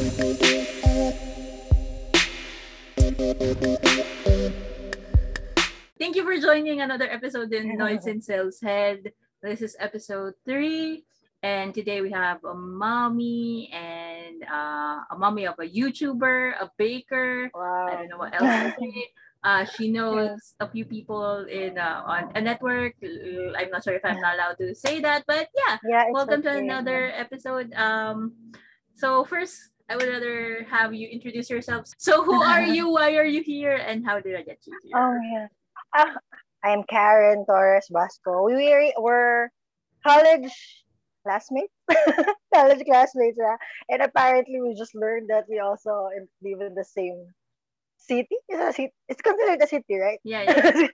Thank you for joining another episode in Noise in Sales Head. This is episode three, and today we have a mommy and uh, a mommy of a YouTuber, a baker. Wow. I don't know what else to say. Uh, she knows a few people in uh, on a network. I'm not sure if I'm not allowed to say that, but yeah. Yeah, Welcome to another episode. Um, so first, I would rather have you introduce yourselves. So who are you? Why are you here? And how did I get you here? Oh yeah. Ah, I'm Karen Torres Basco. We were, were college classmates, college classmates, yeah. And apparently, we just learned that we also live in the same city. Is it a city? It's considered a city, right? Yeah, yeah.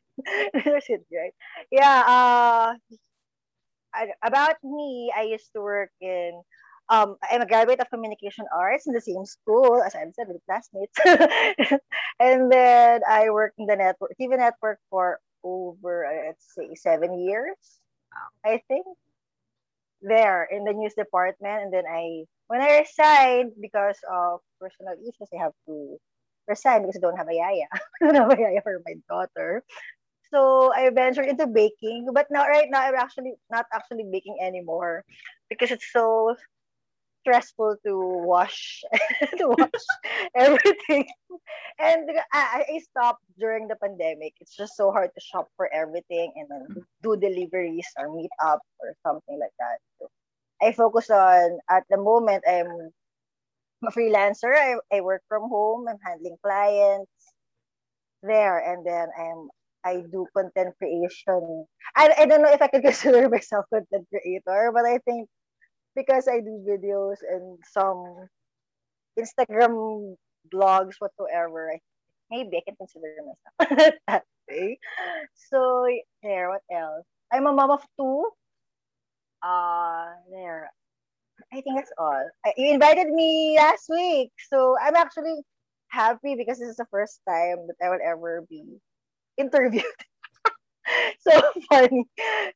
It's a city, right? Yeah. Uh, I- about me, I used to work in. Um, I'm a graduate of communication arts in the same school as I've said with classmates, and then I worked in the network, TV network for over let's say seven years, I think. There in the news department, and then I when I resigned because of personal issues, I have to resign because I don't have a yaya. I don't have a yaya for my daughter. So I ventured into baking, but now right now I'm actually not actually baking anymore because it's so stressful to wash to wash everything. And I, I stopped during the pandemic. It's just so hard to shop for everything and then do deliveries or meet up or something like that. So I focus on at the moment I'm a freelancer. I, I work from home. I'm handling clients there and then I'm I do content creation. I, I don't know if I could consider myself content creator, but I think because I do videos and some Instagram blogs whatsoever, maybe I can consider myself that way. So there, what else? I'm a mom of two. Uh there. I think that's all. You invited me last week, so I'm actually happy because this is the first time that I will ever be interviewed. so funny.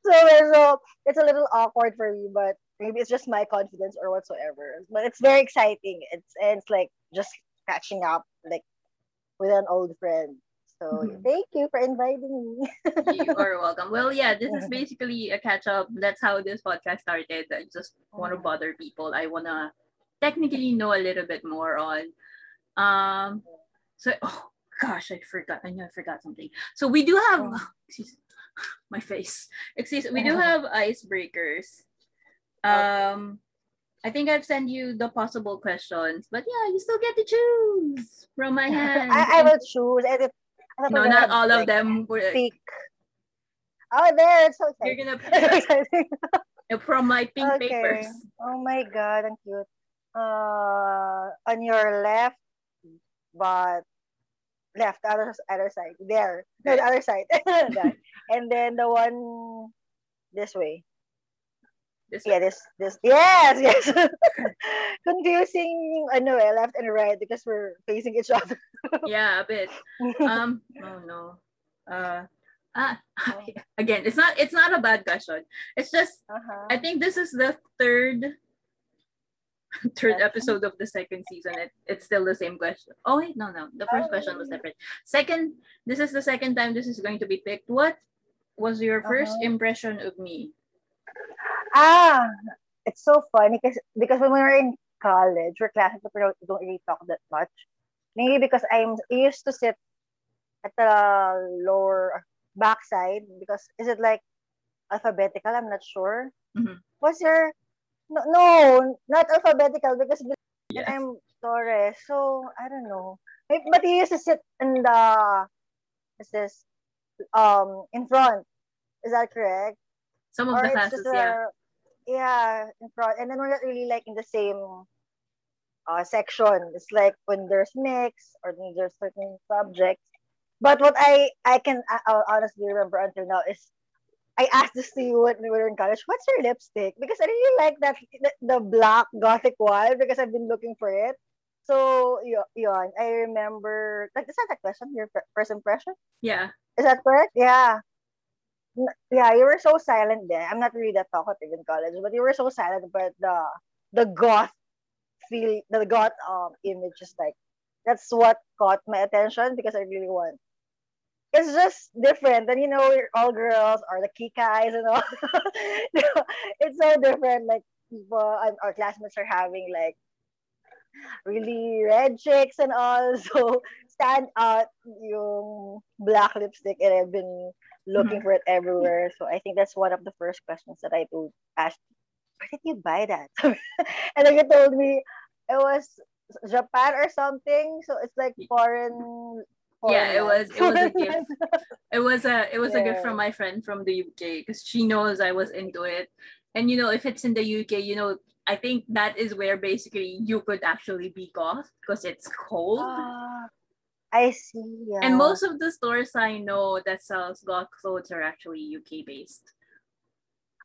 So, so it's a little awkward for me, but maybe it's just my confidence or whatsoever. But it's very exciting. It's and it's like just catching up like with an old friend. So Mhm. thank you for inviting me. you are welcome. Well, yeah, this is basically a catch up. That's how this podcast started. I just want to bother people. I want to technically know a little bit more on. Um, so, oh gosh, I forgot. I know I forgot something. So we do have. Oh. Excuse my face. Excuse. We do have icebreakers. Um, I think I've sent you the possible questions, but yeah, you still get to choose from my hand. I, I will choose. I, I no, not all of like, them. Were, Pick. Oh, there! It's so you're gonna exciting. from my pink okay. papers. Oh my god, ang cute. Uh, on your left, but left, other other side. There. No, the other side. And then the one this way. This Yeah, this this yes, yes. Confusing ano eh, left and right because we're facing each other. yeah, a bit. Um, oh no. Uh, ah, again, it's not. It's not a bad question. It's just. uh-huh. I think this is the third. Third episode of the second season. It, it's still the same question. Oh wait, no, no. The first question was Oh. different. Second, this is the second time this is going to be picked. What was your 1st Uh-huh. impression of me? Ah, it's so funny because because when we were in college, we're classes but we don't, really talk that much. Maybe because I'm I used to sit at the lower backside because is it like alphabetical? I'm not sure. Mhm. What's your no, no, not alphabetical because Yes. I'm Torres. So I don't know. Maybe, but you used to sit in the is this um in front. Is that correct? Some of or the classes, yeah. A, yeah, in front. And then we're not really like in the same uh, section. It's like when there's mix or when there's certain subjects. But what I I can honestly remember until now is I asked this to you when we were in college. What's your lipstick? Because I really like that the, the black gothic one because I've been looking for it. So y- yun, I remember. Like, is that the question? Your first impression? Yeah. Is that correct? Yeah. Yeah, you were so silent there. I'm not really that talkative in college, but you were so silent about the the goth feel the got um image is like that's what caught my attention because I really want. It's just different, and you know, we're all girls or the kikas and all. it's so different. Like people, and our classmates are having like really red chicks and all. So stand out yung black lipstick, and I've been looking for it everywhere. So I think that's one of the first questions that I told asked, where did you buy that? and then you told me it was Japan or something. So it's like foreign. foreign yeah, it was it was a gift. It was a it was Yeah. a gift from my friend from the UK because she knows I was into it. And you know, if it's in the UK, you know, I think that is where basically you could actually be goth because it's cold. Ah, I see. Yeah. And most of the stores I know that sells goth clothes are actually UK based.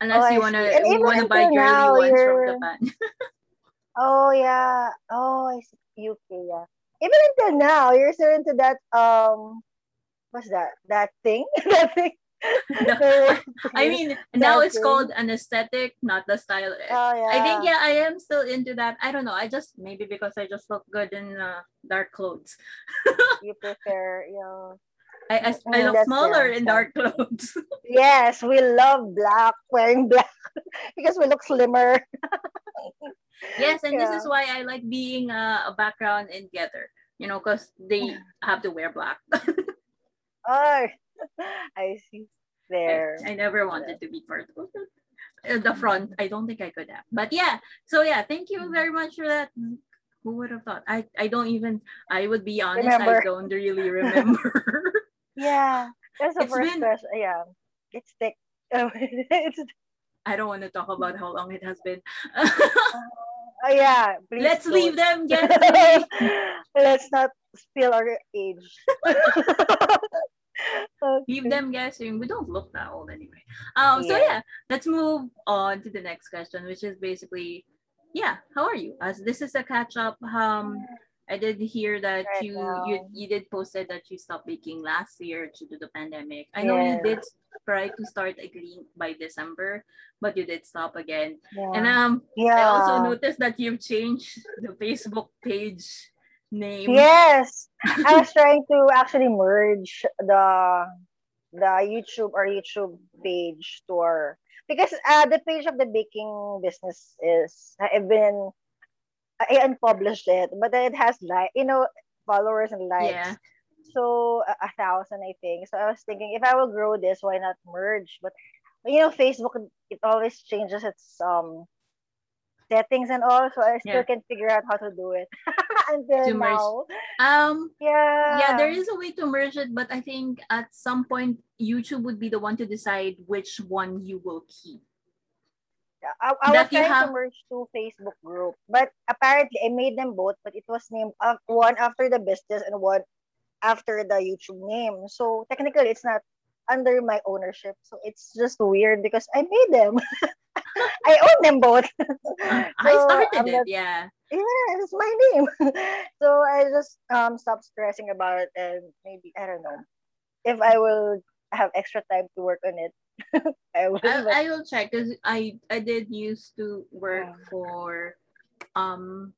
Unless Oh, you wanna. You wanna buy girly now, ones from you're- Japan. Oh yeah. Oh, I see. UK. Yeah. Even until now, you're still into that. Um, what's that? That thing. that thing. The- I mean, now it's called an aesthetic, not the style. Oh yeah. I think yeah, I am still into that. I don't know. I just maybe because I just look good in uh, dark clothes. You prefer, you know. I I, I Mm, look smaller yeah, in dark clothes. Yes, we love black, wearing black because we look slimmer. yes, and this is why I like being uh, a background in Gather. You know, because they have to wear black. Oh, I see. There. I never wanted to be part of it. Uh, the front. I don't think I could have. But yeah. So yeah, thank you very much for that. Who would have thought? I I don't even. I would be honest. I don't really remember. Yeah, that's the It's first been- question. Yeah, it's thick. Oh, it's, I don't want to talk about how long it has been. oh yeah. Please Let's don't. leave them guessing. Let's not spill our age. Leave them guessing. We don't look that old anyway. Um. So Yeah. yeah, let's move on to the next question, which is basically, yeah, how are you? As this is a catch up. Um, I did hear that Right you now. you you did posted that you stopped baking last year due to the pandemic. I know you did try to start again by December, but you did stop again. Yeah. And um, yeah. I also noticed that you've changed the Facebook page name. Yes, I was trying to actually merge the the YouTube or YouTube page to our because uh, the page of the baking business is I've been I unpublished it, but it has like you know followers and likes. Yeah. So a, a thousand, I think. So I was thinking, if I will grow this, why not merge? But you know, Facebook it always changes its um settings and all, so I still Yeah. can't figure out how to do it until To merge. now. Um. Yeah. Yeah, there is a way to merge it, but I think at some point YouTube would be the one to decide which one you will keep. I, I was trying have- to merge two Facebook group, but apparently I made them both, but it was named uh, one after the business and one after the YouTube name. So technically, it's not under my ownership. So it's just weird because I made them. I own them both. I So, started it, yeah. yeah, it's my name. so I just um stopped stressing about it and maybe I don't know if I will have extra time to work on it. I will. I, I will check because I I did used to work Yeah. for um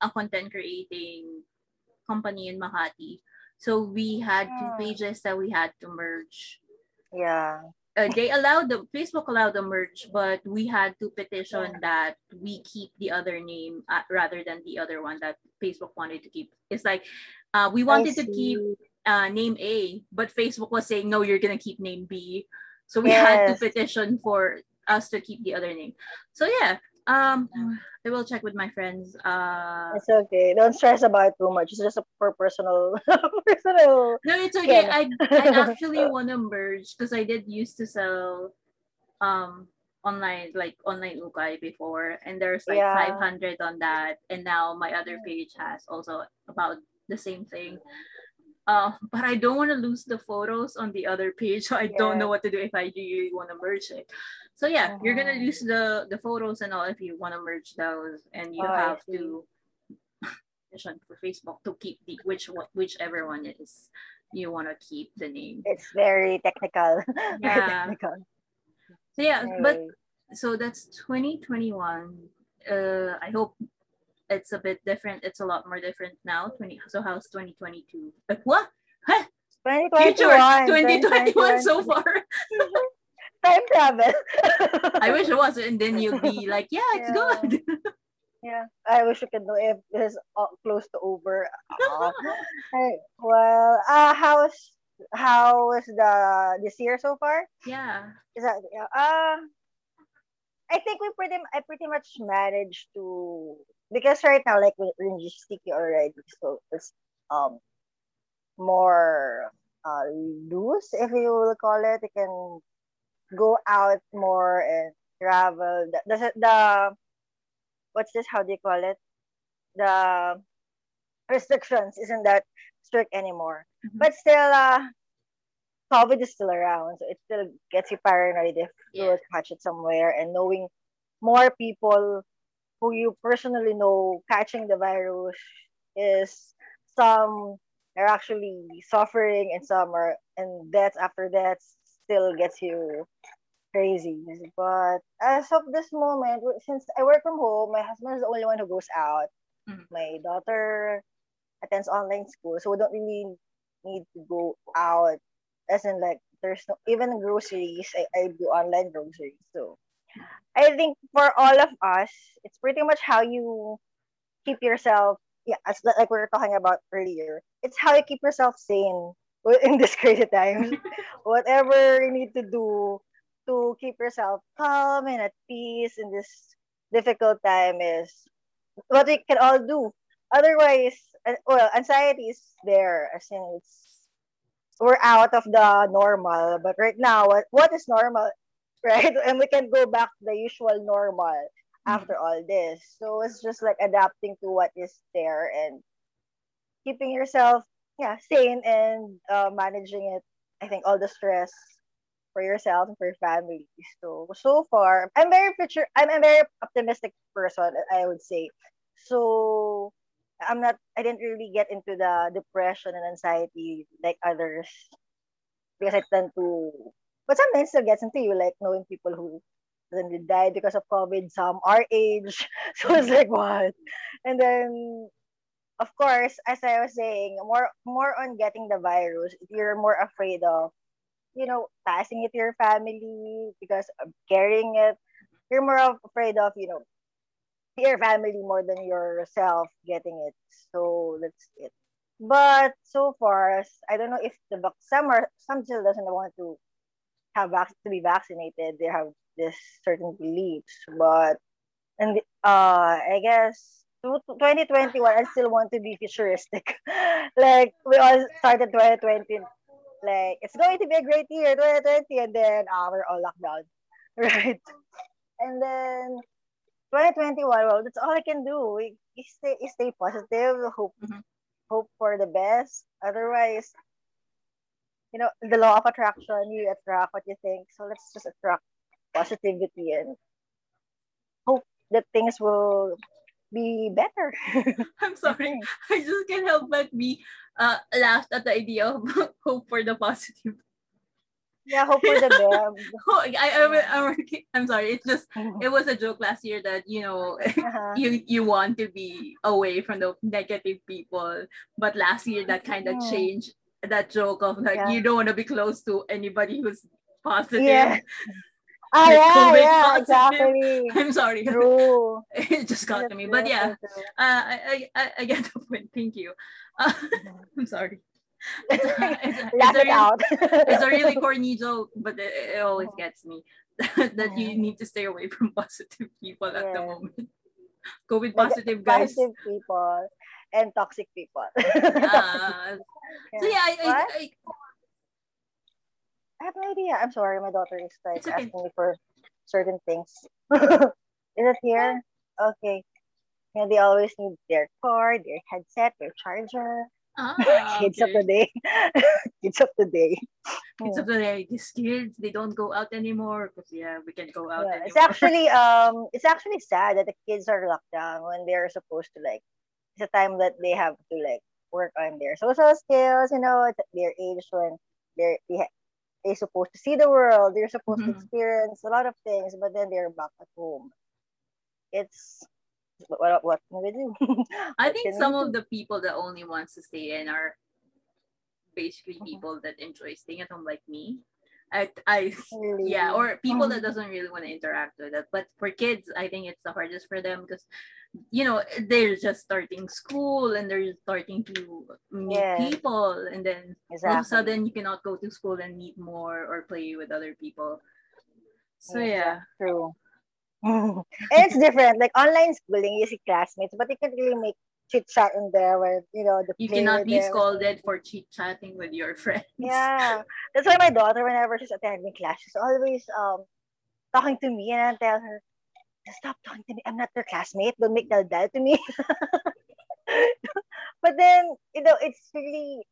a content creating company in Makati. So we had two Hmm. pages that we had to merge. yeah. Uh, they allowed the Facebook allowed the merge, but we had to petition that we keep the other name uh, rather than the other one that Facebook wanted to keep. It's like uh, we wanted to keep uh, name A, but Facebook was saying, no, you're going to keep name B. So we had to petition for us to keep the other name. So yeah, um, I will check with my friends. Uh, It's okay. Don't stress about it too much. It's just a for personal, personal. no, it's okay. Yeah. I, I actually want to merge because I did used to sell um online like online ukay before and there's like Yeah. 500 on that and now my other page has also about the same thing uh, but I don't want to lose the photos on the other page. So I don't know what to do if I really want to merge it. So yeah, you're gonna lose the the photos and all if you want to merge those, and you Oh, have to for Facebook to keep the which whichever one it is you want to keep the name. It's very technical. very Yeah. technical. So yeah, but so that's 2021. Uh, I hope it's a bit different. It's a lot more different now. 20 so how's 2022? Like what? Huh? 2021. 2021 so far. Time travel. I wish it was, and then you'd be like, yeah, it's Yeah. good. Yeah, I wish you could know if it's uh, close to over. Uh, well, uh, how's how was the this year so far? yeah. Is that yeah? Uh, I think we pretty I pretty much managed to because right now like we're in sticky already, so it's um more uh loose if you will call it. You can go out more and travel. The the, the what's this? How do you call it? The restrictions isn't that strict anymore. Mhm. But still, uh, COVID is still around, so it still gets you paranoid if you Yeah. will catch it somewhere. And knowing more people who you personally know catching the virus is some are actually suffering and some are and deaths after that still gets you crazy. But as of this moment, since I work from home, my husband is the only one who goes out. Mhm. My daughter attends online school, so we don't really need to go out. As in, like, there's no even groceries. I, I do online groceries, so I think for all of us, it's pretty much how you keep yourself. Yeah, as like we were talking about earlier, it's how you keep yourself sane in this crazy times. Whatever you need to do to keep yourself calm and at peace in this difficult time is what we can all do. Otherwise, well, anxiety is there. As in, it's we're out of the normal. But right now, what what is normal, right? And we can go back to the usual normal mm. after all this. So it's just like adapting to what is there and keeping yourself, yeah, sane and uh, managing it. I think all the stress for yourself and for your family. So so far, I'm very future. I'm a very optimistic person. I would say. So I'm not. I didn't really get into the depression and anxiety like others because I tend to. But sometimes it gets into you, like knowing people who suddenly died because of COVID. Some our age, so it's like what? And then, of course, as I was saying, more more on getting the virus. You're more afraid of you know, passing it to your family because of carrying it. You're more afraid of, you know, your family more than yourself getting it. So that's it. But so far, I don't know if the some are some still doesn't want to have to be vaccinated. They have this certain beliefs, but and uh, I guess 2021, I still want to be futuristic. like we all started 2020 like it's going to be a great year 2020 and then uh, we're all locked down right and then 2021 well that's all i can do we, we stay we stay positive hope Mhm. hope for the best otherwise you know the law of attraction you attract what you think so let's just attract positivity and hope that things will be better I'm sorry. I just can't help but be uh laughed at the idea of hope for the positive. yeah hope for the best Oh, I, I, I, I'm sorry. It's just it was a joke last year that you know uh-huh. you you want to be away from the negative people, but last year that kind of changed that joke of like Yeah. you don't want to be close to anybody who's positive. Yeah. Ah, Like yeah, COVID yeah, exactly. I'm sorry. True. it just got to me. true, But yeah, uh, I, I, I- get the point. Thank you. Uh, I'm sorry. It's a, it's it's a it out. it's a really corny joke, but it, it always gets me that you need to stay away from positive people at the moment. COVID positive guys. Positive people and toxic people. Uh, so yeah, I, I? I, I have no idea. I'm sorry, my daughter is like okay. asking me for certain things. is it here? Okay. Yeah, they always need their cord, their headset, their charger. ah, Kids of okay. the day. Kids of the day. Kids of the day, these kids, they don't go out anymore because yeah, we can go out Yeah, anymore. it's actually um it's actually sad that the kids are locked down when they're supposed to like it's a time that they have to like work on their social skills, you know, at their age when they're they ha- they're supposed to see the world, they're supposed to Mhm. experience a lot of things, but then they're back at home. It's what, what, can we do? I think some of the people that only wants to stay in are basically Mhm. people that enjoy staying at home like me. I, I Really. yeah, or people that Mhm. doesn't really want to interact with it. But for kids, I think it's the hardest for them because you know they're just starting school and they're starting to meet Yes. people, and then all of a sudden you cannot go to school and meet more or play with other people. So yeah, True. and it's different. Like online schooling, you see classmates, but you can't really make chit chat in there where you know the you cannot be them. scolded for chit chatting with your friends. Yeah, that's why my daughter, whenever she's attending class, she's always um talking to me, and I tell her, "Stop talking to me. I'm not your classmate. Don't make that to me." but then you know, it's really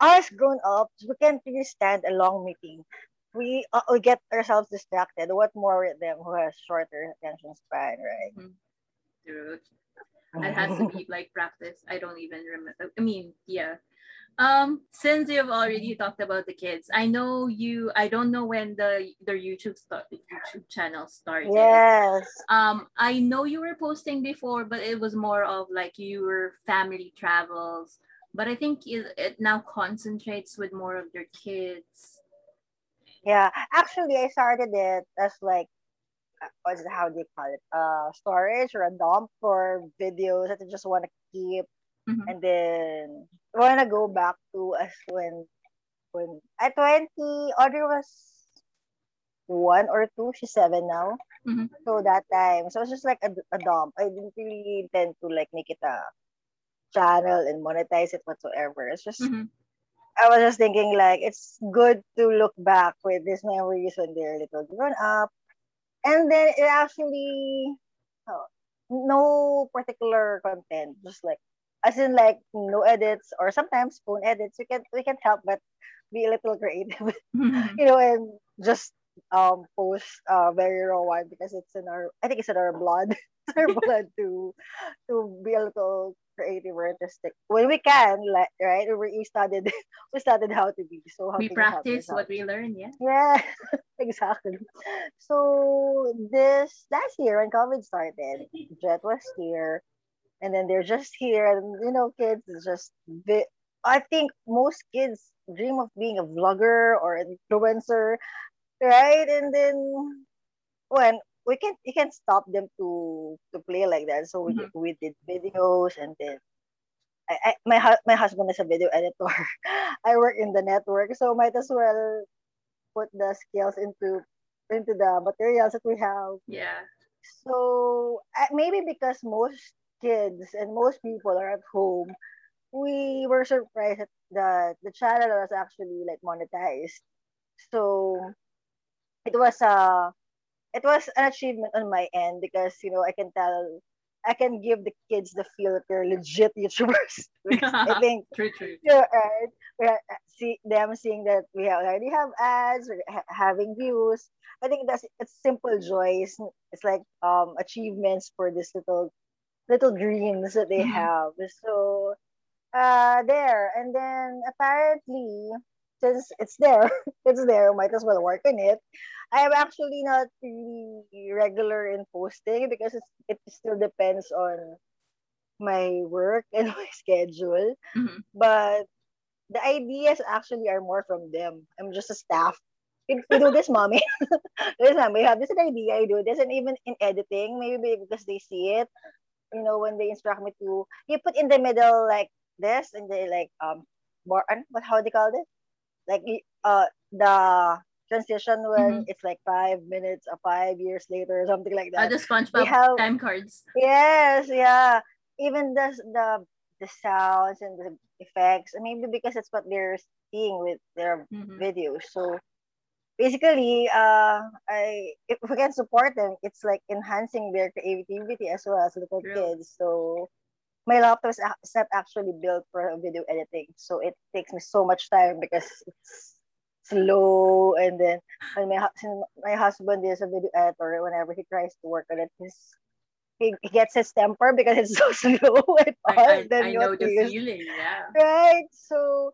us grown ups. We can't really stand a long meeting. We uh, we get ourselves distracted. What more with them who has shorter attention span, right? Dude, it has to be like practice. I don't even remember. I mean, yeah. Um, since you've already talked about the kids, I know you. I don't know when the their YouTube start YouTube channel started. yes. Um, I know you were posting before, but it was more of like your family travels. But I think it, it now concentrates with more of your kids. Yeah, actually, I started it as like, uh, what's it, how do you call it? Uh, storage or a dump for videos that I just want to keep, Mhm. and then want to go back to as when, when at twenty, Audrey was one or two. She's seven now. Mhm. So that time, so it's just like a, a dump. I didn't really intend to like make it a channel and monetize it whatsoever. It's just Mhm. I was just thinking like it's good to look back with these memories when they're little grown up. And then it actually oh, no particular content, just like as in like no edits or sometimes phone edits. We can we can help but be a little creative, you know, and just um post uh very raw one because it's in our I think it's in our blood. it's our blood to to be a little creative or artistic when we can, like right? We, studied we studied how to be. So how we can you help practice what we learn. Yeah. Yeah, exactly. So this last year when COVID started, Jet was here, and then they're just here, and you know, kids is just. I think most kids dream of being a vlogger or an influencer, right? And then when we can, you can stop them to to play like that. So we Mhm. we did videos, and then I, I my hu- my husband is a video editor. I work in the network, so might as well put the skills into into the materials that we have. Yeah. So uh, maybe because most kids and most people are at home, we were surprised that the the channel was actually like monetized. So it was a it was an achievement on my end because you know I can tell I can give the kids the feel that they're legit YouTubers. I think True. True. yeah, right. We are uh, see them seeing that we already have ads, we're ha- having views. I think that's it's simple joys. It's like um achievements for this little little dreams that they Mhm. have. So uh there and then apparently since it's there, it's there, might as well work on it. I am actually not really regular in posting because it's, it still depends on my work and my schedule Mhm. but the ideas actually are more from them. I'm just a staff. We, we do this, mommy. this, mommy. We have this idea. I do this, and even in editing, maybe because they see it, you know, when they instruct me to, you put in the middle like this, and they like um, ano, what how they call it? Like uh, the transition when Mhm. it's like five minutes, or five years later, or something like Uh, that. the SpongeBob have- time cards. Yes, yeah. Even the the the sounds and the effects, maybe because it's what they're seeing with their Mhm. videos. So basically, uh, I if we can support them, it's like enhancing their creativity as well as little True. kids. So my laptop is not actually built for video editing, so it takes me so much time because it's slow. And then when my my husband is a video editor, whenever he tries to work on it, he's he, he gets his temper because it's so slow and all. I, I, than I know the he feeling. Yeah. Right. So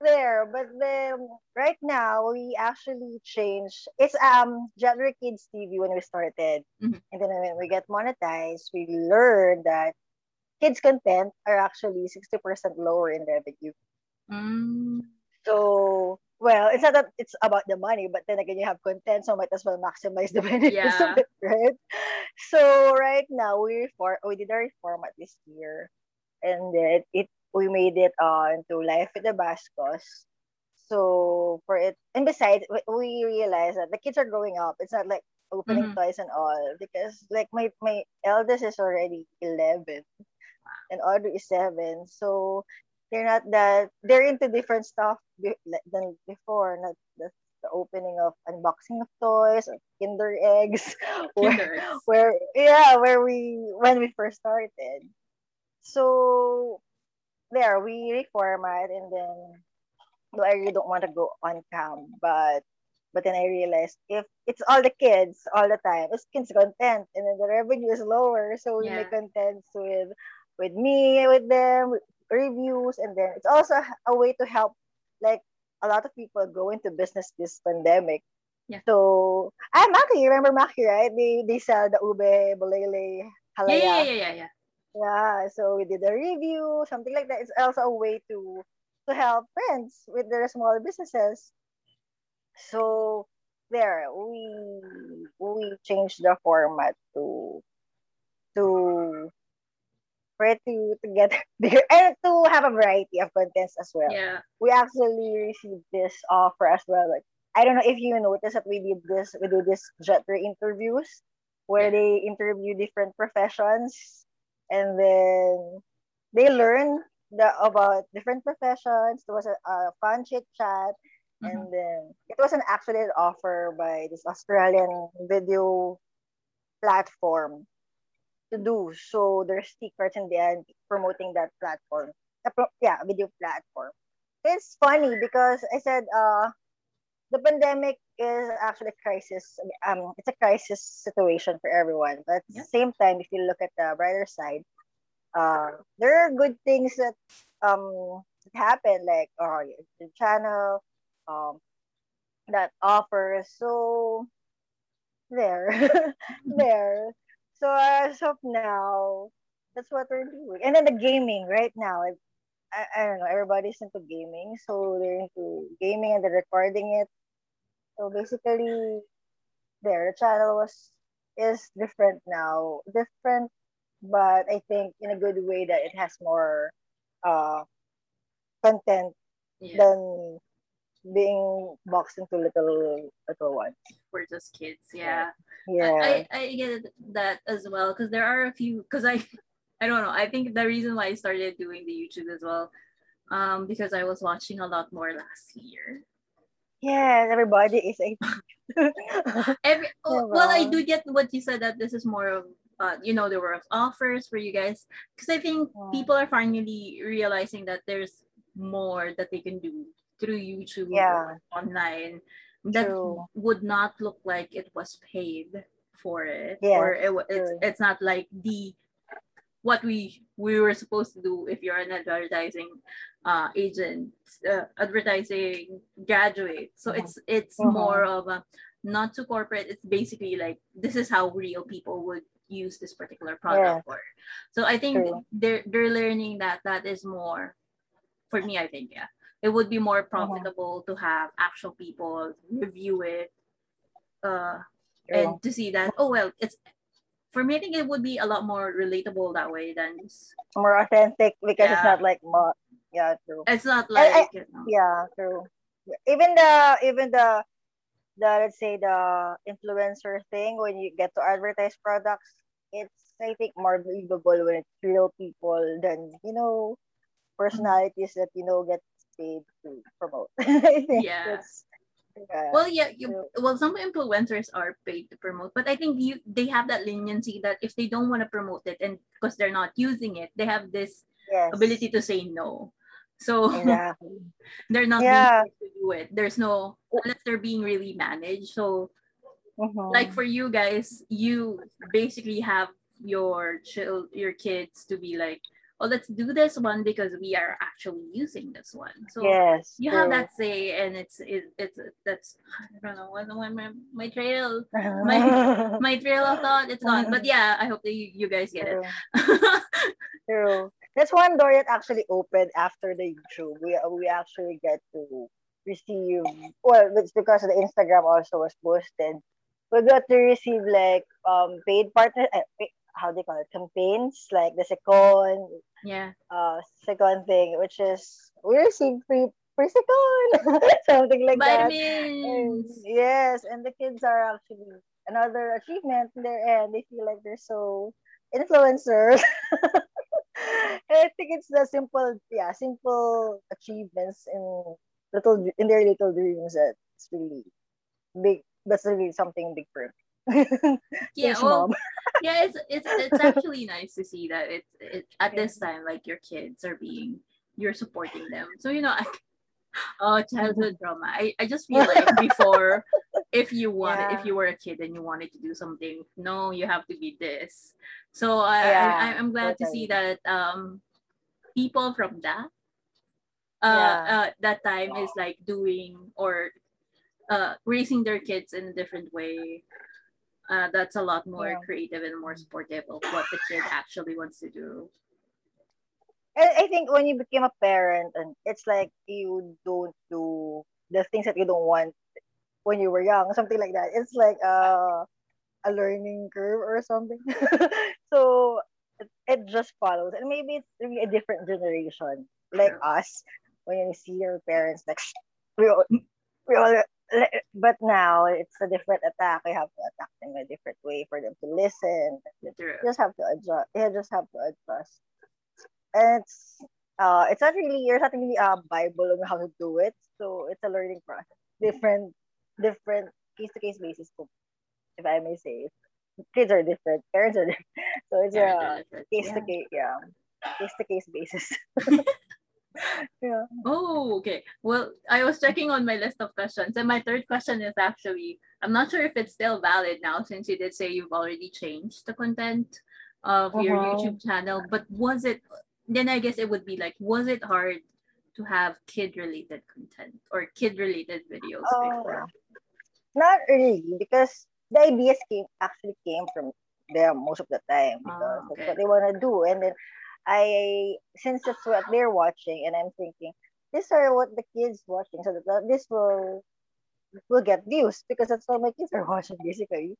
there. But then right now we actually changed. It's um Genre Kids TV when we started, Mhm. and then when we get monetized, we learned that kids content are actually sixty percent lower in revenue. Mm. So well, it's not that it's about the money, but then again, you have content, so might as well maximize the benefits Yeah. of it, right? So right now we reform, we did a reform at this year, and then it we made it uh, into Life with the Bascos. So for it, and besides, we- realized that the kids are growing up. It's not like opening Mhm. toys and all because like my my eldest is already eleven, and Audrey is seven. So they're not that they're into different stuff than before. Not the, the opening of unboxing of toys or Kinder eggs, where, where yeah, where we when we first started. So there we reformat and then no, I really don't want to go on cam, but but then I realized if it's all the kids all the time, it's kids content, and then the revenue is lower, so we Yeah. make contents with with me, with them, with reviews, and then it's also a way to help like a lot of people go into business this pandemic. Yeah. So ah Maki, you remember Maki, right? They they sell the ube, bolele, Yeah, halaya. yeah, yeah, yeah, yeah. Yeah, so we did a review, something like that. It's also a way to to help friends with their small businesses. So there, we we changed the format to to for it to, to get bigger and to have a variety of contents as well. Yeah. We actually received this offer as well. Like I don't know if you noticed that we did this we do this Jetter interviews where Yeah. they interview different professions and then they learn the about different professions. There was a, a fun chit chat Mhm. and then it was an actually offer by this Australian video platform to do. So there's stickers in they're promoting that platform. Uh, yeah, video platform. It's funny because I said uh the pandemic is actually a crisis. Um, it's a crisis situation for everyone. But at Yeah. the same time, if you look at the brighter side, uh, there are good things that um that happen, like oh, the channel, um, that offers. So there, there. So as of now, that's what we're doing. And then the gaming right now. I, I, I don't know. Everybody's into gaming, so they're into gaming and they're recording it. So basically, there the channel was is different now, different, but I think in a good way that it has more uh content Yeah. than being boxed into little little ones. We're just kids. Yeah. Yeah. I, I, I get that as well because there are a few because I I don't know I think the reason why I started doing the YouTube as well um because I was watching a lot more last year yes, everybody is a every oh, well I do get what you said that this is more of uh, you know there were offers for you guys because I think Mm. people are finally realizing that there's more that they can do through YouTube Yeah. or online that True. would not look like it was paid for it Yes, or it, it's it's not like the what we we were supposed to do if you're an advertising uh agent uh, advertising graduate so it's it's Mhm. more of a not too corporate it's basically like this is how real people would use this particular product for so i think True. they're they're learning that that is more for me i think yeah it would be more Mm-hmm. profitable to have actual people review it uh True. and to see that oh well it's for me i think it would be a lot more relatable that way than just- more authentic because it's not like yeah, true. it's not I- I- like you know, Yeah, true. Even the even the the let's say the influencer thing when you get to advertise products, it's I think more believable when it's real people than you know personalities that you know get paid to promote. I think Yeah. that's yeah. well yeah you, well some influencers are paid to promote but i think you they have that leniency that if they don't want to promote it and because they're not using it they have this yes. ability to say no so Exactly. they're not Yeah. to do it there's no unless they're being really managed so Mhm. like for you guys you basically have your child your kids to be like oh let's do this one because we are actually using this one so yes, you have that say and it's it, it's that's i don't know what my, my trail my my trail of thought it's gone but yeah i hope that you, you guys get True. it True. That's one door that actually opened after the YouTube. We we actually get to receive well, it's because the Instagram also was posted. We got to receive like um paid partner uh, how do you call it campaigns like the second yeah uh second thing which is we received free free second something like that. And, yes, and the kids are actually another achievement in their end. They feel like they're so influencers. I think it's the simple, yeah, simple achievements in little in their little dreams that's really big. That's really something big for me. yeah well yeah it's it's it's actually nice to see that it's it at this time like your kids are being you're supporting them. So you know I, oh childhood drama. I, I just feel like before if you wanted Yeah. if you were a kid and you wanted to do something no you have to be this. So I, Yeah, I i'm glad to see that um people from that uh, Yeah. uh that time is like doing or uh raising their kids in a different way uh, that's a lot more Yeah. creative and more supportive of what the kid actually wants to do. And I think when you became a parent, and it's like you don't do the things that you don't want when you were young, something like that. It's like uh, a learning curve or something. so it, it just follows, and maybe it's really a different generation, like us. When you see your parents, like we all, we all. But now it's a different attack. You have to attack them a different way for them to listen. True. You just have to adjust. You just have to adjust. And it's uh, it's not really there's not really a Bible on how to do it. So it's a learning process. Different, different case to case basis. If I may say, kids are different, parents are different. So it's a case to case, yeah, case to case basis. yeah. Oh, okay. Well, I was checking on my list of questions, and my third question is actually I'm not sure if it's still valid now since you did say you've already changed the content of your Uh-huh. YouTube channel. But was it then? I guess it would be like, was it hard to have kid related content or kid related videos Oh, before? Not really, because the ideas came actually came from them most of the time because Ah, that's what they want to do. And then I, since that's what they're watching, and I'm thinking these are what the kids watching, so that this will will get views because that's what my kids are watching basically.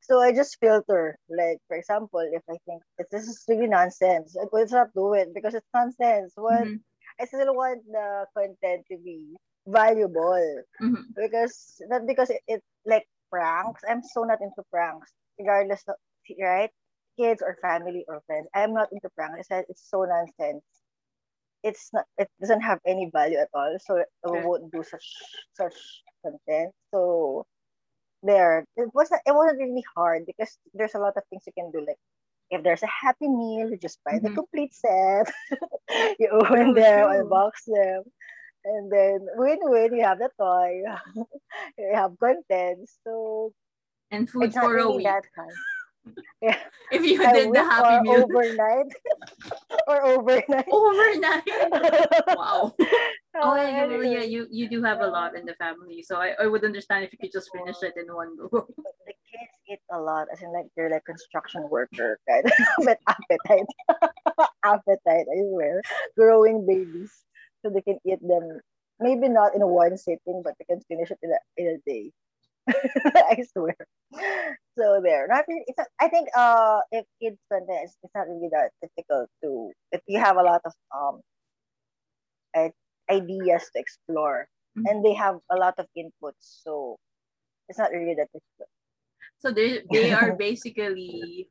So I just filter, like for example, if I think this is really nonsense, I will not do it because it's nonsense. What Mhm, I still want the content to be valuable mhm. because not because it, it like pranks. I'm so not into pranks, regardless of right, kids or family or friends. I'm not into pranks. I said it's so nonsense. It's not. It doesn't have any value at all. So Okay. won't do such such content. So there, it wasn't. It wasn't really hard because there's a lot of things you can do. Like if there's a happy meal, you just buy the Mhm. complete set. you open True, them, unbox them, and then win-win. You have the toy. you have content. So And food for a really week. Yeah, If you a did the Happy Meal overnight or overnight. overnight. Wow. Oh, Uh, yeah, you, yeah, you, you do have a lot in the family. So I, I would understand if you could just finish it in one go. the kids eat a lot, as in like they're like construction worker kind of but appetite. appetite, I swear. Growing babies. So they can eat them maybe not in one sitting, but they can finish it in a, in a day. I swear. So there. Not really, it's not, I think uh if kids content it's, it's not really that difficult to if you have a lot of um i- ideas to explore Mhm. and they have a lot of inputs so it's not really that difficult. So they they are basically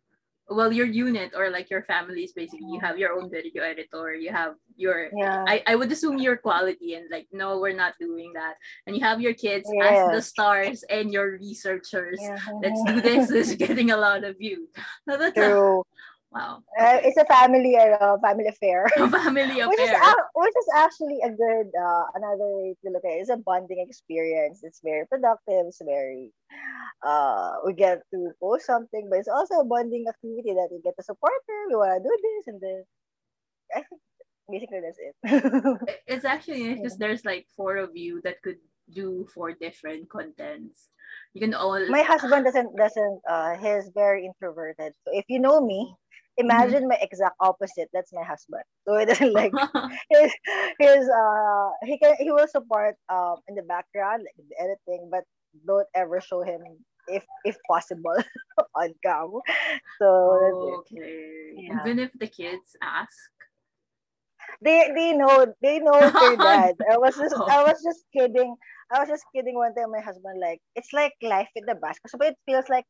well your unit or like your family is basically you have your own video editor, you have your Yeah. I, I would assume your quality and like no we're not doing that. And you have your kids as the stars and your researchers. yeah. Let's do this. This is getting a lot of views. So that's a. wow. Uh, it's a family uh, family affair. A family which is affair. which is actually a good uh, another way to look at it. It's a bonding experience. It's very productive. It's very uh we get to post something, but it's also a bonding activity that we get to support her. We want to do this and then I think basically that's it. It's actually because there's like four of you that could do four different contents. You can all my husband doesn't doesn't uh he's very introverted. So if you know me, imagine my exact opposite. That's my husband. So he doesn't like his his uh he can he will support um in the background like editing, but don't ever show him if if possible on cam. So it. okay. Yeah. Even if the kids ask. they they know they know it's their dad. I was just Oh. I was just kidding. I was just kidding one time. My husband like it's like life with the basket. So it feels like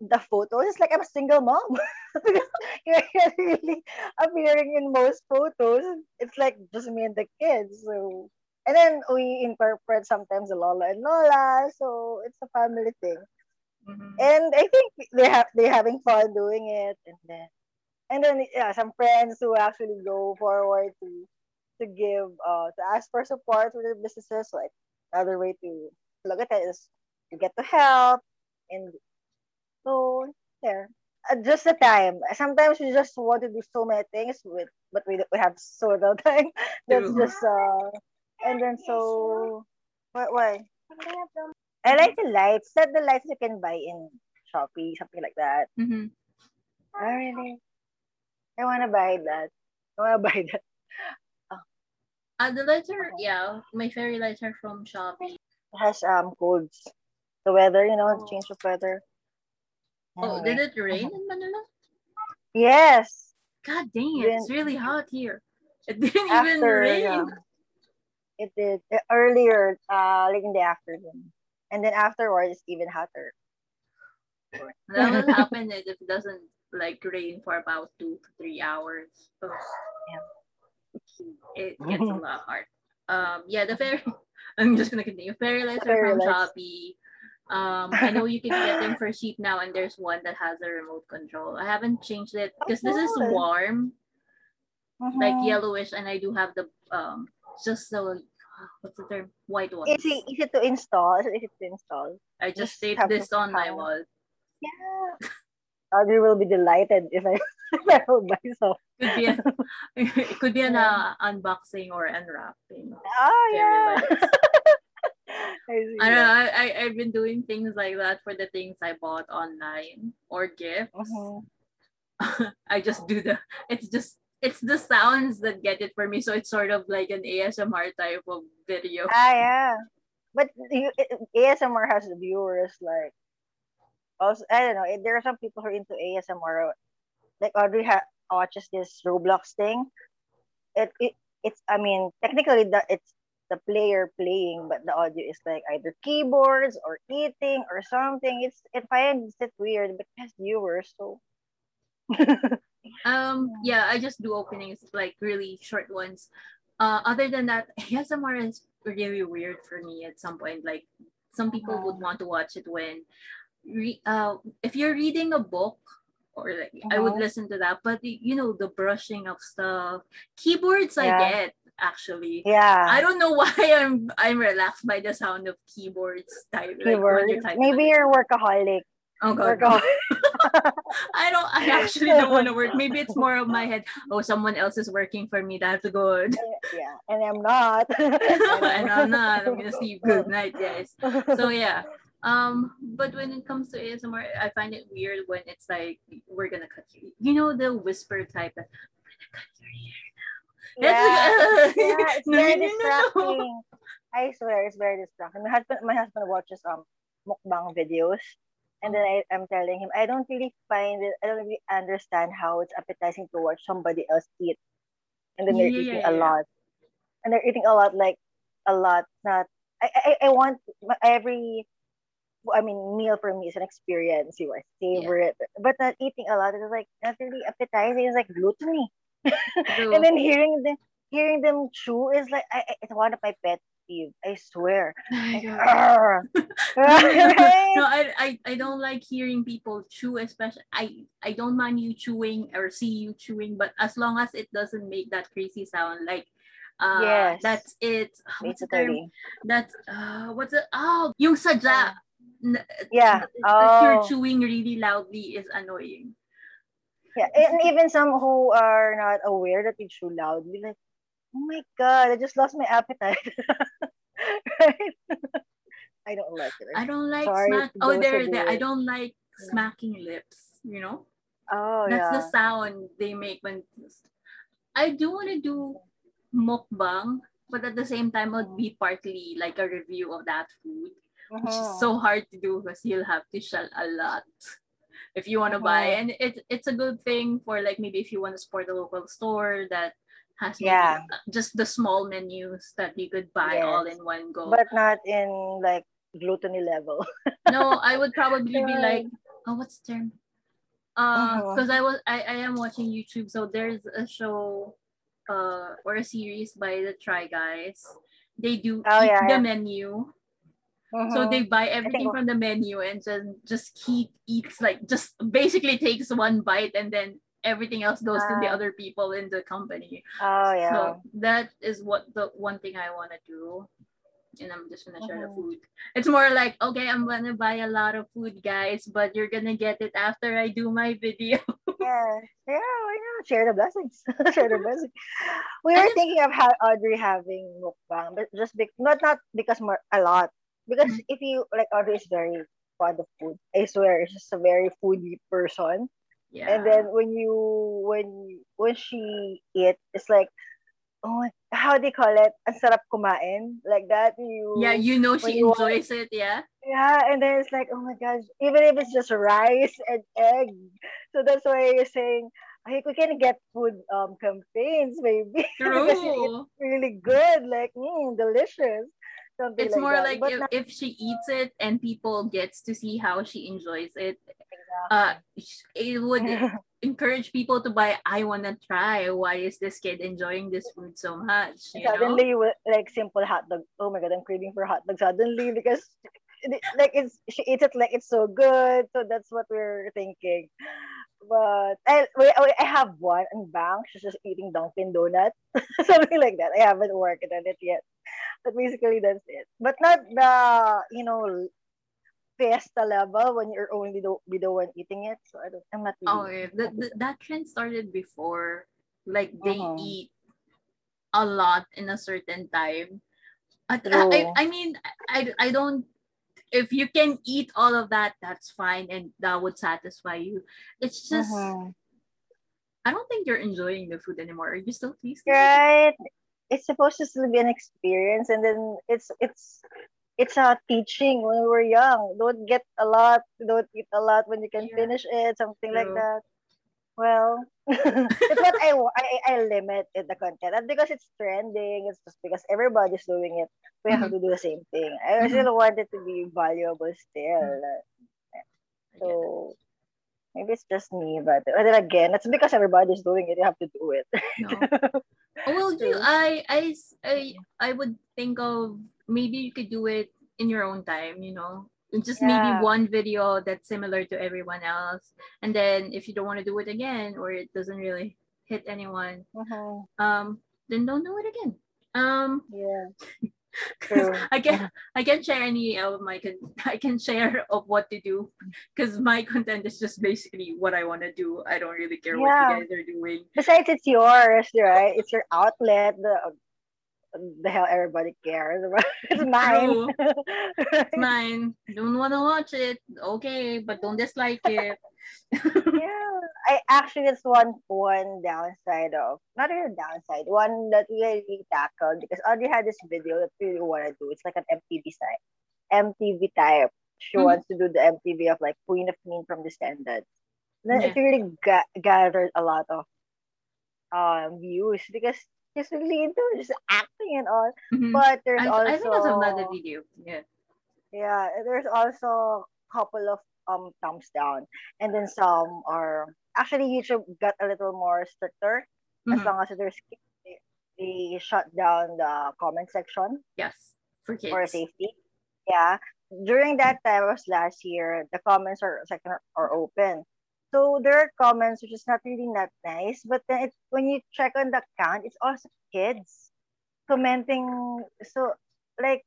the photos. It's like I'm a single mom. you're really appearing in most photos. It's like just me and the kids. So and then we incorporate sometimes the Lola and Lola. So it's a family thing. Mhm. And I think they have they're having fun doing it. And then and then yeah, some friends who actually go forward to to give uh to ask for support for their businesses. Like another way to look at it is to get to help and so there. Uh, just the time. Sometimes we just want to do so many things with but we we have so little time. That's True. just uh and then so what why? I like the lights. Set the lights you can buy in Shopee, something like that. Mhm. Oh, really? I wanna buy that. I wanna buy that. Uh, the lights are yeah. My fairy lights are from Shopee. It has um codes. The weather, you know, Oh. change of weather. Oh, Anyway. did it rain in Manila? Yes. God dang it! It's really hot here. It didn't even rain. um, it did uh, earlier, uh, like in the afternoon, and then afterwards, it's even hotter. That will happen if it doesn't like rain for about two to three hours. Ugh. It gets a lot hard. Um, yeah, the fairy. I'm just gonna continue. Fairy lights are from lights. Shopee. Um, I know you can get them for cheap now, and there's one that has a remote control. I haven't changed it because this is cool. warm, like Mhm. yellowish, and I do have the um just the what's the term white ones. Easy, easy to install. It's easy to install. I just just taped this on my wall. Yeah. Audrey will be delighted if I, if I will buy some. Could be a, it could be an uh, unboxing or unwrapping. Oh, yeah. I don't know. that. I, I I've been doing things like that for the things I bought online or gifts. Mhm. I just do the. It's just it's the sounds that get it for me. So it's sort of like an ASMR type of video. Ah, yeah. But you, ASMR has the viewers like also I don't know. There are some people who are into ASMR. Like Audrey ha- watches this Roblox thing. It, it it's I mean technically the it's the player playing, but the audio is like either keyboards or eating or something. It's it finds it weird, has viewers, so Um. Yeah. I just do openings like really short ones. Uh. Other than that, ASMR is really weird for me at some point. Like some people would want to watch it when, re- uh, if you're reading a book. Or like I would Mhm. listen to that, but you know the brushing of stuff, keyboards I get actually. yeah. I don't know why I'm I'm relaxed by the sound of keyboards type like. Maybe you're workaholic. oh god. Workaholic. I don't I actually don't want to work. Maybe it's more of my head. Oh, someone else is working for me. That's good. yeah, and I'm not. and I'm not. I'm gonna sleep. Good night, guys. So yeah. Um, but when it comes to ASMR, I find it weird when it's like we're gonna cut you. You know the whisper type that we're gonna cut your. That's yeah, like, yeah, it's no, very no, no, no. distracting. I swear, it's very distracting. My husband, my husband watches um mukbang videos, and then I, I'm telling him I don't really find it. I don't really understand how it's appetizing to watch somebody else eat, and then they're Yeah, eating yeah, a yeah. lot, and they're eating a lot, like a lot. Not I I, I want every. I mean, meal for me is an experience. You are savor it, but not eating a lot. is like not really appetizing. It's like gluttony and then hearing them hearing them chew is like I, it's one of my pet peeve. I swear. Oh God. No, no, no, Right? no, I, I, I don't like hearing people chew, especially I, I don't mind you chewing or see you chewing, but as long as it doesn't make that crazy sound, like uh Yes. that's it. What's the term? That's uh what's it? Oh, yung sadya. N- Yeah. that you're Oh. chewing really loudly is annoying. Yeah, and even some who are not aware that they chew loudly, like, oh my god, I just lost my appetite. right? I don't like it. I don't like Sorry smack. Oh, there, there. I don't like Yeah. smacking lips. You know, Oh that's yeah. the sound they make when. I do want to do mukbang, but at the same time, it would be partly like a review of that food, which is Mhm. so hard to do because you'll have to shell a lot if you want to buy, and it's it's a good thing for like maybe if you want to support a local store that has maybe Yeah. uh, just the small menus that you could buy all in one go. but not in like gluttony level. no, I would probably be like, oh, what's the term? Uh, Uh-huh. because I was I, I am watching YouTube, so there's a show, uh, or a series by the Try Guys. They do Oh, yeah, the yeah. menu, so they buy everything from the menu and just just keep eats like just basically takes one bite and then everything else goes to the Ah. other people in the company. Oh yeah. So that is what the one thing I want to do. And I'm just gonna share the Mhm. food. It's more like, okay, I'm gonna buy a lot of food, guys, but you're gonna get it after I do my video. yeah. Yeah, why not? Share the blessings. Share the blessings. We were thinking of how Audrey having mukbang, but just be- not not because more a lot. Because if you like Audrey is very fond of food. I swear, she's just a very foodie person. Yeah. And then when you when when she eat, it's like oh how do you call it? Ang sarap kumain. Like that. You yeah, you know she you enjoys it, yeah. Yeah, and then it's like, oh my gosh, even if it's just rice and egg. So that's why you're saying, hey, we can get food um campaigns, maybe. because it's really good, like, mm, delicious. It's like more that. like if, not if she eats it and people gets to see how she enjoys it, exactly. uh it would encourage people to buy i want to try why is this kid enjoying this food so much you suddenly will like simple hot dog. Oh my god, I'm craving for hot dog suddenly because like it's she eats it like it's so good. So that's what we're thinking. But I we- I have one in bank. She's just eating Dunkin' Donut, something like that. I haven't worked on it yet, but basically that's it. But not the you know fiesta level when you're only the, be the one eating it. So I don't. I'm not. oh yeah. the, the, that trend started before like they Mhm. eat a lot in a certain time At- I, I, mean I, I don't if you can eat all of that that's fine and that would satisfy you it's just Mhm. i don't think you're enjoying the food anymore are you still tasting right it's supposed to still be an experience and then it's it's it's a teaching when we were young. Don't get a lot don't eat a lot when you can Yeah. finish it something like that. Well that's what I, I I limit it, the content. Not because it's trending it's just because everybody's doing it. We have Mhm. to do the same thing. I Mhm. still want it to be valuable still. Get so maybe it's just me but, but then again it's because everybody's doing it you have to do it. No well, you. I, I, I, I would think of maybe you could do it in your own time, you know, just Yeah. maybe one video that's similar to everyone else, and then if you don't want to do it again or it doesn't really hit anyone, Mhm. um, then don't do it again. Um, yeah. I can I can share any of my con- I can share of what to do because my content is just basically what I want to do. I don't really care what you guys are doing. Besides, it's yours, right? It's your outlet. The, the hell everybody cares. About. It's mine. It's mine. Don't want to watch it. Okay, but don't dislike it. yeah. I actually that's one one downside of not really downside, one that we really tackled because Audrey had this video that we really want to do. It's like an MTV site. MTV type. She Mhm. wants to do the MTV of like Queen of Mean from Descendants. Then Yeah. it really ga- gathered a lot of um views because she's really into just acting and all. Mhm. But there's I, also I think saw another video. Yeah. yeah, there's also a couple of um thumbs down, and then some are actually YouTube got a little more stricter as Mhm. long as there's they, they shut down the comment section Yes. For kids. for safety. Yeah, during that time was last year. The comments are section are, are open. So there are comments which is not really not nice, but then it, when you check on the account, it's also kids commenting. So like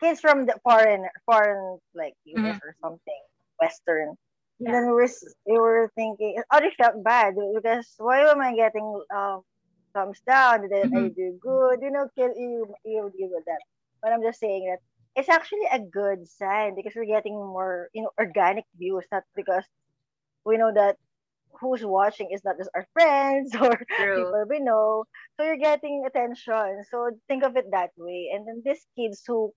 kids from the foreign, foreign like US or something, Western And then we were, we were thinking, I already felt bad because why am I getting um, thumbs down? Did I Mhm. do good? You know, kill you, you deal with that. But I'm just saying that it's actually a good sign because we're getting more, you know, organic views, not because we know that who's watching is not just our friends or True. people we know. So you're getting attention. So think of it that way. And then these kids who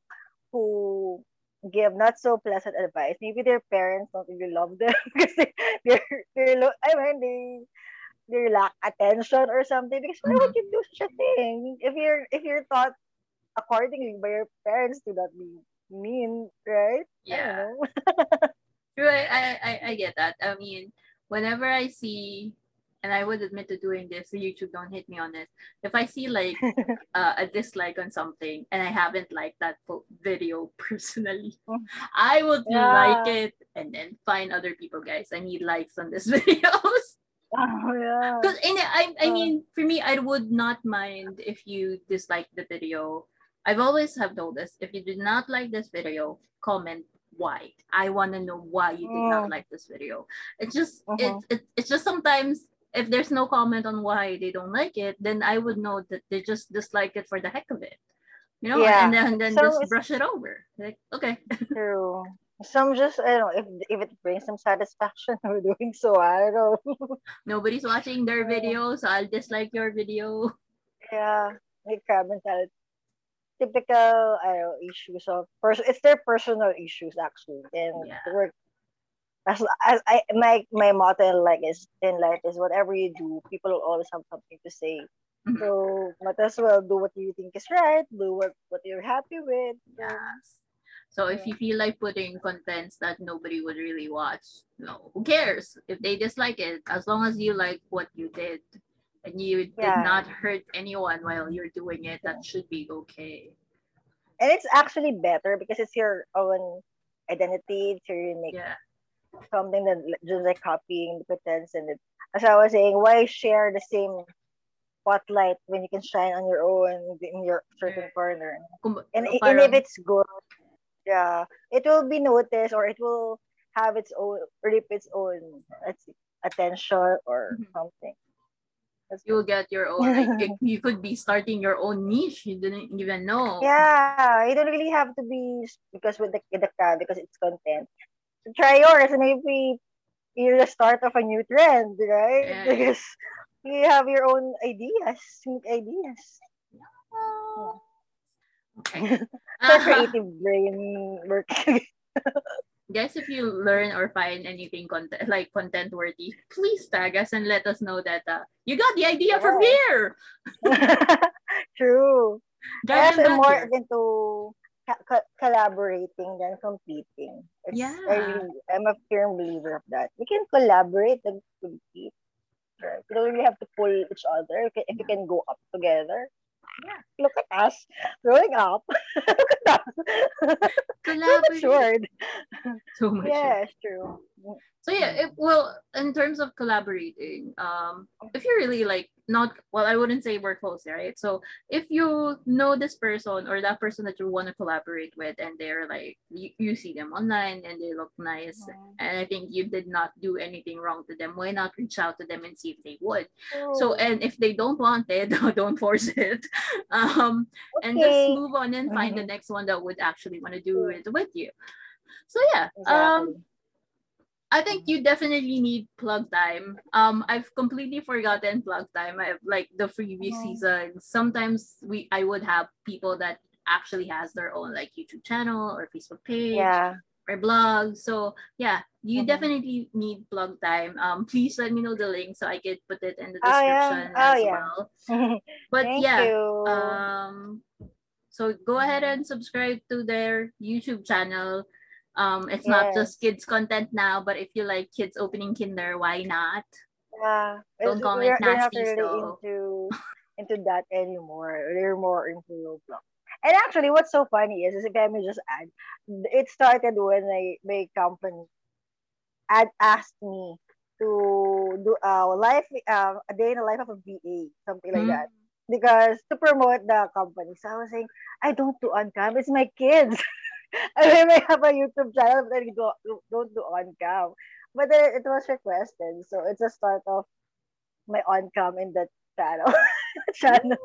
who give not so pleasant advice, maybe their parents don't really love them because they, they're they're lo- I mean they they lack attention or something. Because why would Mhm. you do such a thing if you're if you're taught accordingly by your parents to not be mean, right? Yeah. True, I, I, I- get that. I mean, whenever I see, and I would admit to doing this, so YouTube don't hit me on this. If I see like uh, a dislike on something and I haven't liked that video personally, Mm. I would like it and then find other people, guys. I need likes on this videos. oh yeah. Because in I, I Uh. mean, for me, I would not mind if you dislike the video. I've always have noticed if you did not like this video, comment why. I want to know why you did not Mm. like this video. It's just Mhm. it's it, it's just sometimes if there's no comment on why they don't like it, then I would know that they just dislike it for the heck of it. You know, Yeah. and then then So just brush it over. Like, okay. True. Some just I don't know if if it brings them satisfaction or doing so. I don't know. Nobody's watching their video, so I'll dislike your video. yeah, like crab mentality. Typical I issues of person. It's their personal issues actually, and Yeah. work. As, as I my my motto in life is in life is whatever you do, people will always have something to say. Mhm. So might as well do what you think is right, do what what you're happy with. Yes. So if you feel like putting contents that nobody would really watch, no, who cares? If they dislike it, as long as you like what you did and you did Yeah. not hurt anyone while you're doing it, that should be okay. And it's actually better because it's your own identity, it's your unique Yeah. something that just like copying the pretense and it, as I was saying, why share the same spotlight when you can shine on your own in your certain Yeah. corner? And, and if it's good, yeah, it will be noticed or it will have its own reap its own attention or Mhm. something. You'll get your own like it- you could be starting your own niche you didn't even know. Yeah, you don't really have to be because with the with the crowd because it's content. So try yours and maybe you're the start of a new trend, right? Yeah. Because you have your own ideas, unique ideas. Okay. So Uh, creative brain work. guys, if you learn or find anything content like content worthy, please tag us and let us know that uh, you got the idea from here. True. I them am more here. into co- collaborating than competing. It's, I Yeah. really, I'm a firm believer of that. We can collaborate and compete. Right? You don't really have to pull each other. If you can go up together. Yeah. Look at us growing up. Look at us. so Collaborate. matured. So much. Yes, true. So yeah, it, well, in terms of collaborating, um, if you're really like not well, I wouldn't say we're close, right? So if you know this person or that person that you want to collaborate with, and they're like you, you see them online and they look nice, and I think you did not do anything wrong to them, why not reach out to them and see if they would? So and if they don't want it, don't force it. Um, and just move on and find the Mhm. next one that would actually want to do it with you. So yeah, um, Exactly. I think you definitely need plug time. Um, I've completely forgotten plug time. I have like the previous Mhm. season. Sometimes we I would have people that actually has their own like YouTube channel or Facebook page yeah. or blog. So yeah, you Mhm. definitely need plug time. Um, please let me know the link so I could put it in the Oh, yeah. description Oh, as yeah. well. But yeah, you. um, so go ahead and subscribe to their YouTube channel. Um, it's not just kids content now, but if you like kids opening kinder, why not? Yeah. Don't It's- comment we're, we're not really though. into into that anymore. They're more into Roblox. And actually, what's so funny is, is if I may just add, it started when I, my company had asked me to do a life, uh, a day in the life of a VA, something like Mhm. that, because to promote the company. So I was saying, I don't do on cam. It's my kids. I may have a YouTube channel, but I don't, don't do on cam. but then it was requested, so it's a start of my on cam in that channel. channel.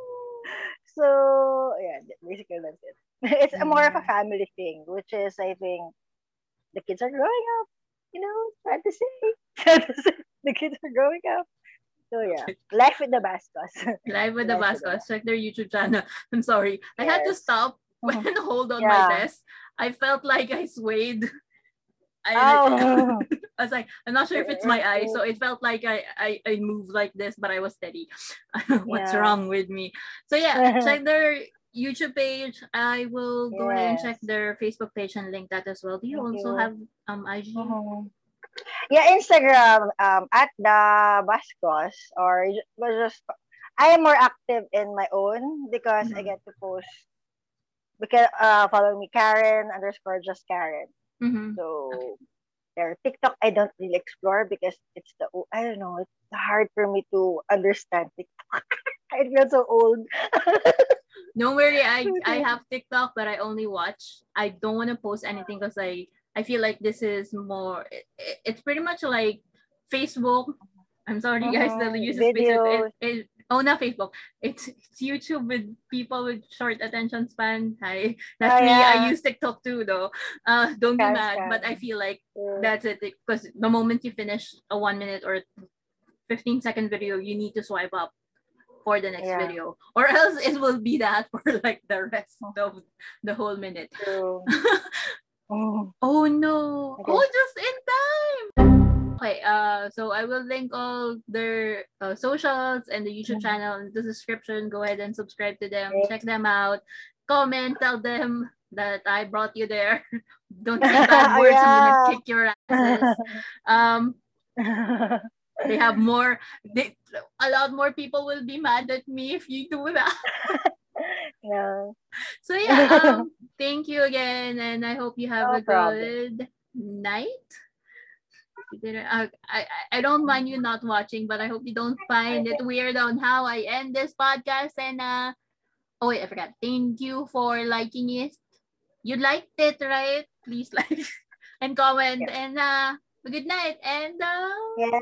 So yeah, basically that's it. It's a more of a Mm. family thing, which is I think the kids are growing up. You know, sad to say. Sad to say. The kids are growing up. So yeah, life with the Bascos. Live with the Live with the Bascos. Check their YouTube channel. I'm sorry. I had to stop and hold on Yeah. my desk. I felt like I swayed. I, Oh. I was like, I'm not sure if it's my eye, so it felt like I, I, I moved like this, but I was steady. What's Yeah. wrong with me? So yeah, check their YouTube page. I will go ahead and check their Facebook page and link that as well. Do you Thank also you. have um IG? Mhm. Yeah, Instagram um at the Bascos or ju- just I am more active in my own because I Mhm. get to post because uh follow me Karen underscore just Karen. Mm-hmm. So there TikTok I don't really explore because it's the I don't know it's hard for me to understand TikTok. I feel so old. Don't worry, I I have TikTok, but I only watch. I don't want to post anything because I I feel like this is more. It, it- it's pretty much like Facebook. I'm sorry, guys, that Mhm, uses Facebook. It, it, oh, not Facebook. It's it's YouTube with people with short attention span. Hi, that's Oh, me. I use TikTok too, though. Uh, don't be Scam, mad, but I feel like Yeah. that's it because the moment you finish a one minute or 15 second video, you need to swipe up for the next Yeah. video, or else it will be that for like the rest of the whole minute. Mm. Oh no! Okay. Oh, just in time. Okay, uh, so I will link all their uh, socials and the YouTube Mhm. channel in the description. Go ahead and subscribe to them. Check them out. Comment. Tell them that I brought you there. Don't say bad words. I'm gonna kick your asses. Um, they have more. They, a lot more people will be mad at me if you do that. yeah. So yeah, um, thank you again, and I hope you have No a problem. good night. You didn't- uh, I, I I don't mind you not watching, but I hope you don't find it weird on how I end this podcast. And uh, oh wait, I forgot. Thank you for liking it. You liked it, right? Please like and comment. And uh, good night. And uh, Yeah.